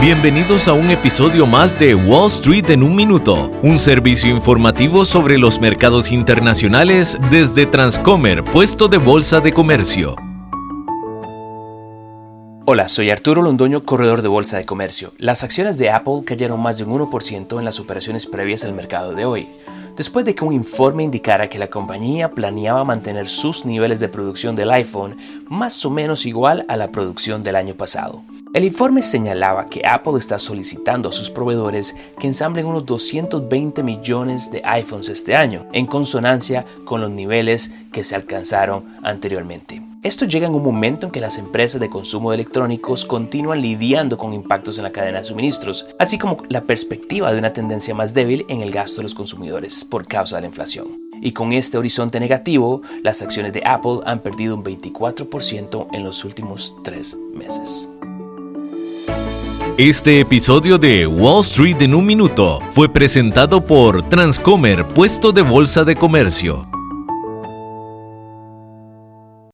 Bienvenidos a un episodio más de Wall Street en un minuto, un servicio informativo sobre los mercados internacionales desde Transcomer, puesto de bolsa de comercio. Hola, soy Arturo Londoño, corredor de Bolsa de Comercio. Las acciones de Apple cayeron más de un 1% en las operaciones previas al mercado de hoy, después de que un informe indicara que la compañía planeaba mantener sus niveles de producción del iPhone más o menos igual a la producción del año pasado. El informe señalaba que Apple está solicitando a sus proveedores que ensamblen unos 220 millones de iPhones este año, en consonancia con los niveles que se alcanzaron anteriormente. Esto llega en un momento en que las empresas de consumo de electrónicos continúan lidiando con impactos en la cadena de suministros, así como la perspectiva de una tendencia más débil en el gasto de los consumidores por causa de la inflación. Y con este horizonte negativo, las acciones de Apple han perdido un 24% en los últimos tres meses. Este episodio de Wall Street en un minuto fue presentado por Transcomer, puesto de bolsa de comercio.